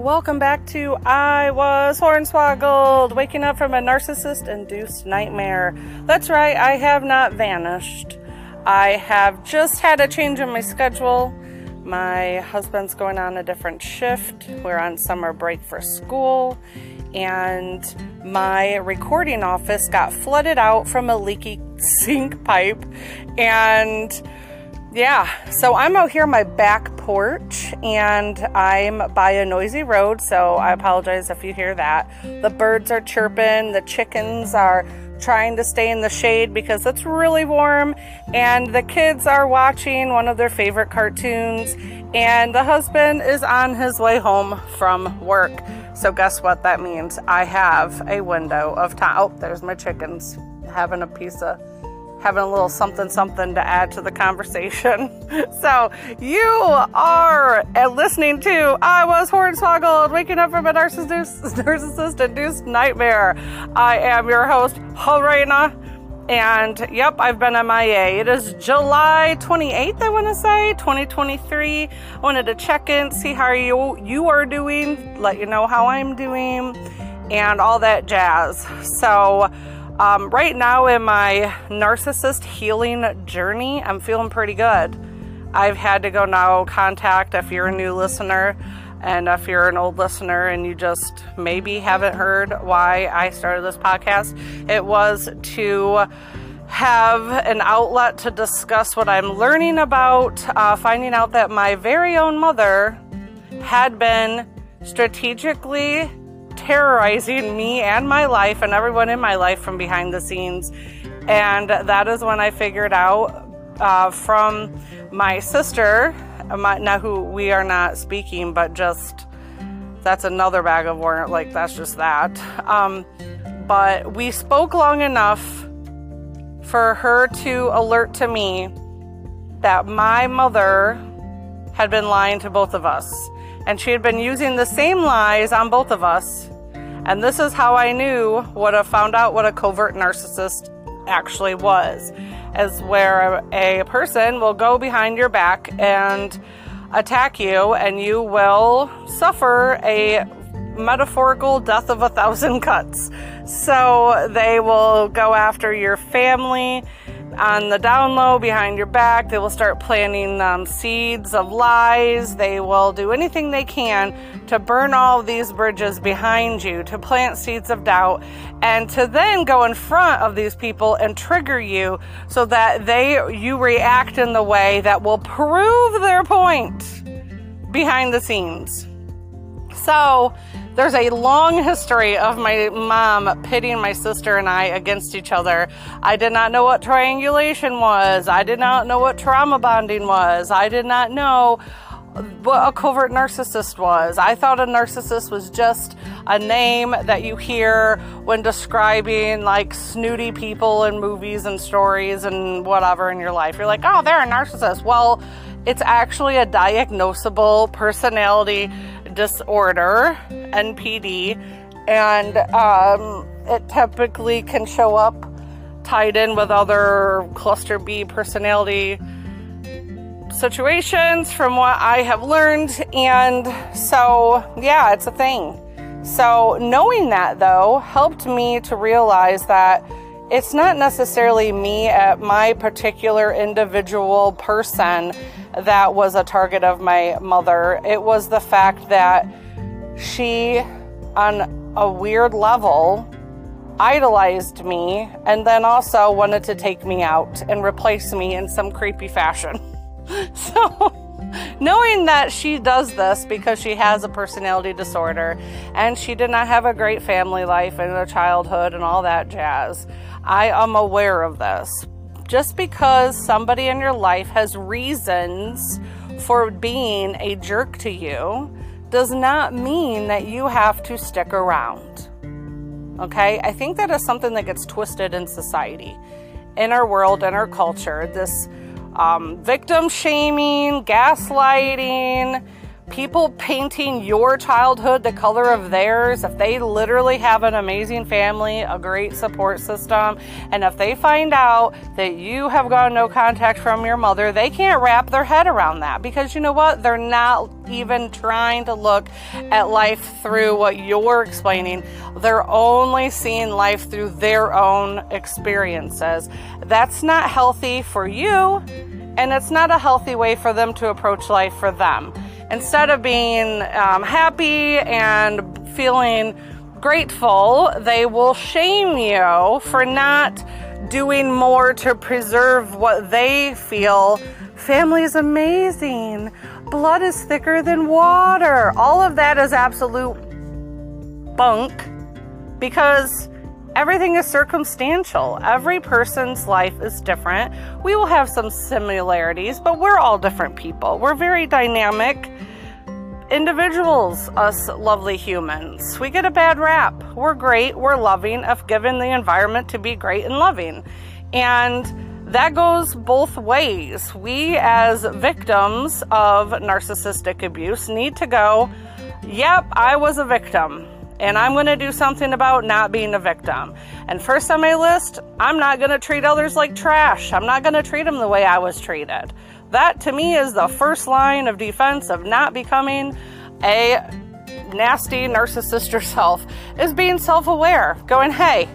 Welcome back to I Was Hornswoggled, waking up from a narcissist induced nightmare. That's right, I have not vanished. I have just had a change in my schedule. My husband's going on a different shift. We're on summer break for school, and my recording office got flooded out from a leaky sink pipe. And yeah, so I'm out here on my back porch and I'm by a noisy road, so I apologize if you hear that. The birds are chirping, the chickens are trying to stay in the shade because it's really warm, and the kids are watching one of their favorite cartoons, and the husband is on his way home from work. So, guess what that means? I have a window of time. Oh, there's my chickens having a piece of having a little something something to add to the conversation. so you are uh, listening to I Was Hornswoggled, waking up from a narcissist induced nightmare. I am your host, Helena. And yep, I've been MIA. It is July 28th, I want to say, 2023. I wanted to check in, see how you you are doing, let you know how I'm doing, and all that jazz. So um, right now, in my narcissist healing journey, I'm feeling pretty good. I've had to go now contact if you're a new listener and if you're an old listener and you just maybe haven't heard why I started this podcast. It was to have an outlet to discuss what I'm learning about, uh, finding out that my very own mother had been strategically terrorizing me and my life and everyone in my life from behind the scenes. And that is when I figured out uh, from my sister, now who we are not speaking, but just that's another bag of warrant, like that's just that. Um, but we spoke long enough for her to alert to me that my mother had been lying to both of us. And she had been using the same lies on both of us and this is how I knew what I found out what a covert narcissist actually was, as where a person will go behind your back and attack you, and you will suffer a metaphorical death of a thousand cuts. So they will go after your family on the down low behind your back. They will start planting um, seeds of lies. They will do anything they can to burn all these bridges behind you, to plant seeds of doubt, and to then go in front of these people and trigger you so that they you react in the way that will prove their point behind the scenes. So, there's a long history of my mom pitting my sister and I against each other. I did not know what triangulation was. I did not know what trauma bonding was. I did not know what a covert narcissist was. I thought a narcissist was just a name that you hear when describing like snooty people in movies and stories and whatever in your life. You're like, oh, they're a narcissist. Well, it's actually a diagnosable personality disorder, NPD, and um, it typically can show up tied in with other cluster B personality situations from what I have learned. And so, yeah, it's a thing. So, knowing that though helped me to realize that it's not necessarily me at my particular individual person that was a target of my mother. It was the fact that she, on a weird level, idolized me and then also wanted to take me out and replace me in some creepy fashion. so, knowing that she does this because she has a personality disorder and she did not have a great family life and a childhood and all that jazz, I am aware of this just because somebody in your life has reasons for being a jerk to you does not mean that you have to stick around. Okay? I think that is something that gets twisted in society, in our world, in our culture. This um, victim shaming, gaslighting, people painting your childhood the color of theirs, if they literally have an amazing family, a great support system, and if they find out that you have gone no contact from your mother, they can't wrap their head around that because you know what? They're not even trying to look at life through what you're explaining. They're only seeing life through their own experiences. That's not healthy for you, and it's not a healthy way for them to approach life for them instead of being um, happy and feeling grateful, they will shame you for not doing more to preserve what they feel. Family is amazing. Blood is thicker than water. All of that is absolute bunk because everything is circumstantial. Every person's life is different. We will have some similarities, but we're all different people. We're very dynamic individuals, us lovely humans. We get a bad rap. We're great, we're loving if given the environment to be great and loving. And that goes both ways. We, as victims of narcissistic abuse, need to go, yep, I was a victim and I'm going to do something about not being a victim. And first on my list, I'm not going to treat others like trash. I'm not going to treat them the way I was treated. That to me is the first line of defense of not becoming a nasty narcissist yourself, is being self aware, going, hey,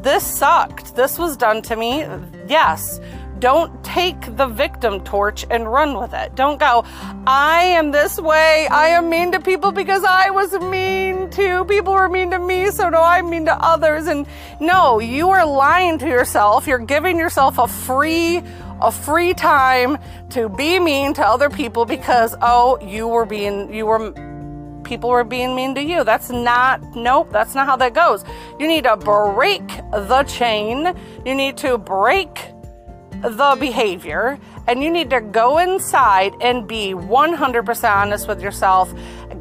this sucked. This was done to me. Yes. Don't take the victim torch and run with it. Don't go, I am this way. I am mean to people because I was mean to people were mean to me, so now I'm mean to others. And no, you are lying to yourself. You're giving yourself a free a free time to be mean to other people because oh you were being you were people were being mean to you. That's not, nope, that's not how that goes. You need to break the chain. You need to break the behavior and you need to go inside and be 100% honest with yourself.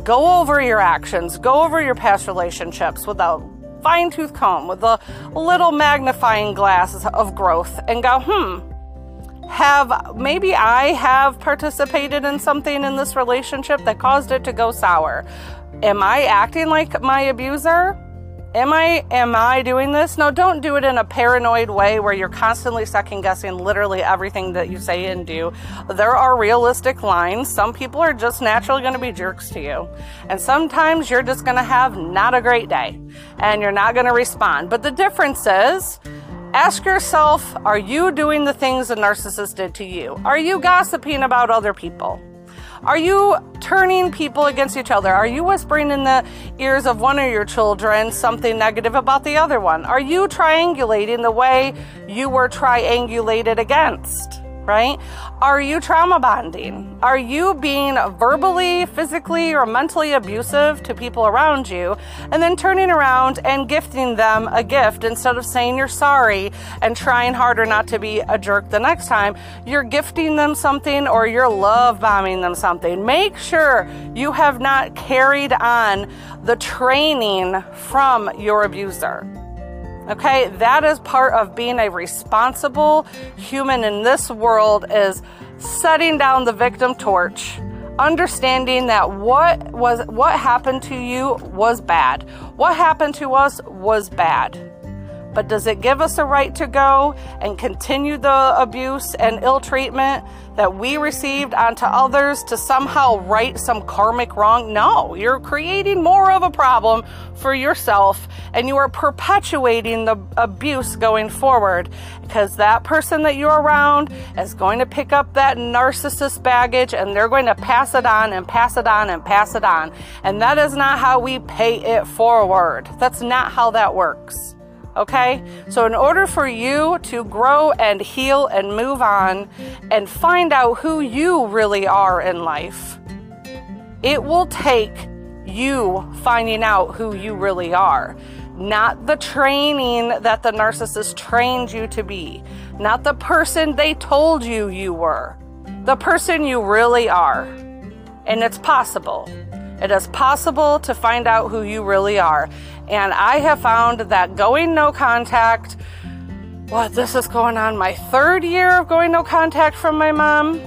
Go over your actions, go over your past relationships with a fine tooth comb, with a little magnifying glass of growth, and go, hmm, have maybe I have participated in something in this relationship that caused it to go sour. Am I acting like my abuser? Am I am I doing this? No, don't do it in a paranoid way where you're constantly second guessing literally everything that you say and do. There are realistic lines. Some people are just naturally going to be jerks to you. And sometimes you're just going to have not a great day and you're not going to respond. But the difference is Ask yourself, are you doing the things a narcissist did to you? Are you gossiping about other people? Are you turning people against each other? Are you whispering in the ears of one of your children something negative about the other one? Are you triangulating the way you were triangulated against? Right? Are you trauma bonding? Are you being verbally, physically, or mentally abusive to people around you and then turning around and gifting them a gift instead of saying you're sorry and trying harder not to be a jerk the next time? You're gifting them something or you're love bombing them something. Make sure you have not carried on the training from your abuser. Okay, that is part of being a responsible human in this world is setting down the victim torch, understanding that what was what happened to you was bad. What happened to us was bad. But does it give us a right to go and continue the abuse and ill treatment that we received onto others to somehow right some karmic wrong? No, you're creating more of a problem for yourself and you are perpetuating the abuse going forward because that person that you're around is going to pick up that narcissist baggage and they're going to pass it on and pass it on and pass it on. And that is not how we pay it forward. That's not how that works. Okay? So, in order for you to grow and heal and move on and find out who you really are in life, it will take you finding out who you really are. Not the training that the narcissist trained you to be, not the person they told you you were, the person you really are. And it's possible. It is possible to find out who you really are. And I have found that going no contact, what, this is going on my third year of going no contact from my mom.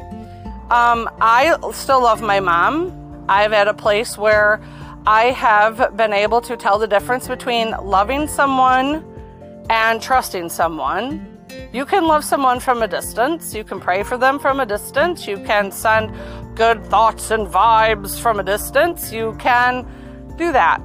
Um, I still love my mom. I've at a place where I have been able to tell the difference between loving someone and trusting someone. You can love someone from a distance. You can pray for them from a distance. You can send good thoughts and vibes from a distance. You can do that.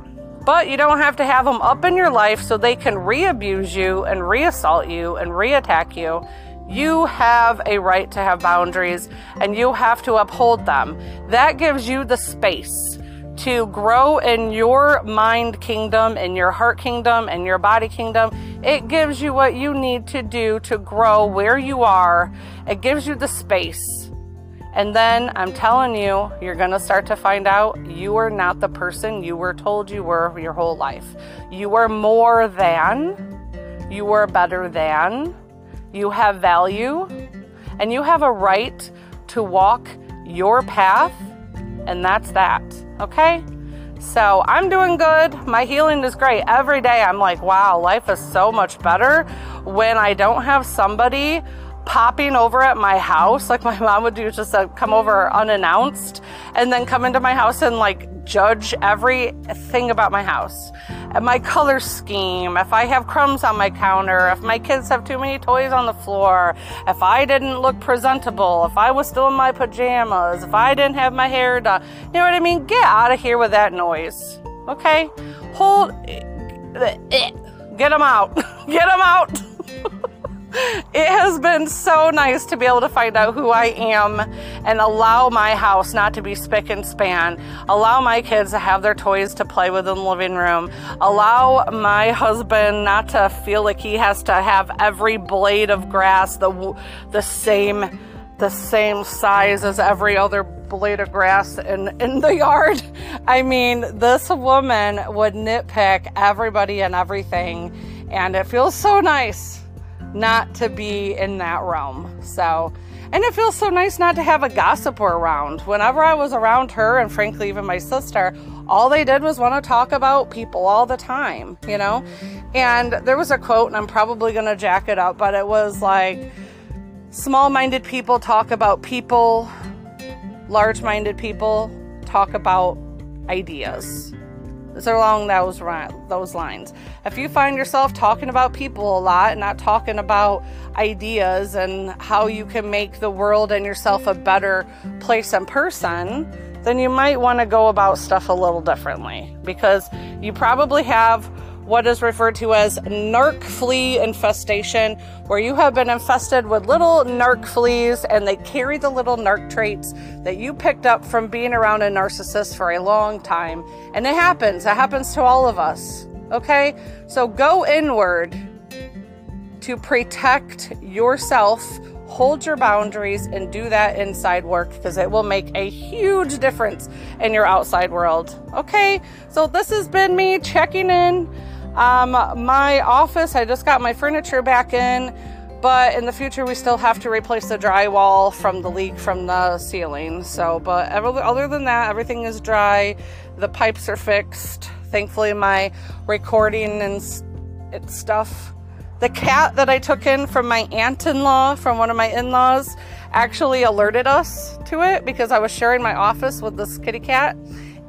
But you don't have to have them up in your life so they can re abuse you and re assault you and re attack you. You have a right to have boundaries and you have to uphold them. That gives you the space to grow in your mind kingdom, in your heart kingdom, and your body kingdom. It gives you what you need to do to grow where you are. It gives you the space. And then I'm telling you, you're going to start to find out you are not the person you were told you were your whole life. You are more than, you are better than, you have value, and you have a right to walk your path, and that's that. Okay? So I'm doing good. My healing is great. Every day I'm like, wow, life is so much better when I don't have somebody popping over at my house. Like my mom would do just to come over unannounced and then come into my house and like judge everything about my house. My color scheme if i have crumbs on my counter if my kids have too many toys on the floor if i didn't look presentable if i was still in my pajamas if i didn't have my hair done you know what i mean? Get out of here with that noise okay? Hold eh, eh, get them out. Get them out it has been so nice to be able to find out who I am and allow my house not to be spick and span. Allow my kids to have their toys to play with in the living room. Allow my husband not to feel like he has to have every blade of grass the the same the same size as every other blade of grass in, in the yard. I mean, this woman would nitpick everybody and everything, and it feels so nice not to be in that realm. So, and it feels so nice not to have a gossiper around. Whenever I was around her, and frankly, even my sister, all they did was want to talk about people all the time, you know? And there was a quote, and I'm probably going to jack it up, but it was like, small minded people talk about people, large minded people talk about ideas. So along those those lines. If you find yourself talking about people a lot and not talking about ideas and how you can make the world and yourself a better place and person, then you might want to go about stuff a little differently because you probably have what is referred to as narc flea infestation, where you have been infested with little narc fleas and they carry the little narc traits that you picked up from being around a narcissist for a long time. And it happens, it happens to all of us. Okay? So go inward to protect yourself hold your boundaries and do that inside work because it will make a huge difference in your outside world. Okay, so this has been me checking in. Um, my office, I just got my furniture back in, but in the future we still have to replace the drywall from the leak from the ceiling. So, but other than that, everything is dry. The pipes are fixed. Thankfully, my recording and stuff. The cat that I took in from my aunt-in-law, from one of my in-laws, actually alerted us to it because I was sharing my office with this kitty cat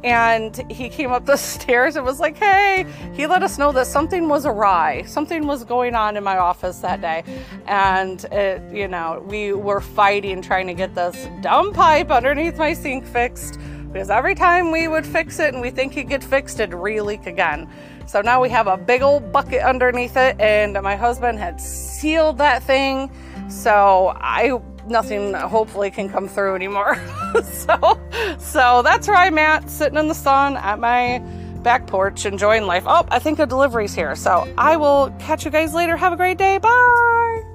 and he came up the stairs and was like, Hey, he let us know that something was awry. Something was going on in my office that day. And it, you know, we were fighting trying to get this dumb pipe underneath my sink fixed because every time we would fix it and we think it get fixed, it'd re-leak again. So now we have a big old bucket underneath it, and my husband had sealed that thing. So I nothing hopefully can come through anymore. so, so that's where I'm at, sitting in the sun at my back porch, enjoying life. Oh, I think a delivery's here. So I will catch you guys later. Have a great day. Bye.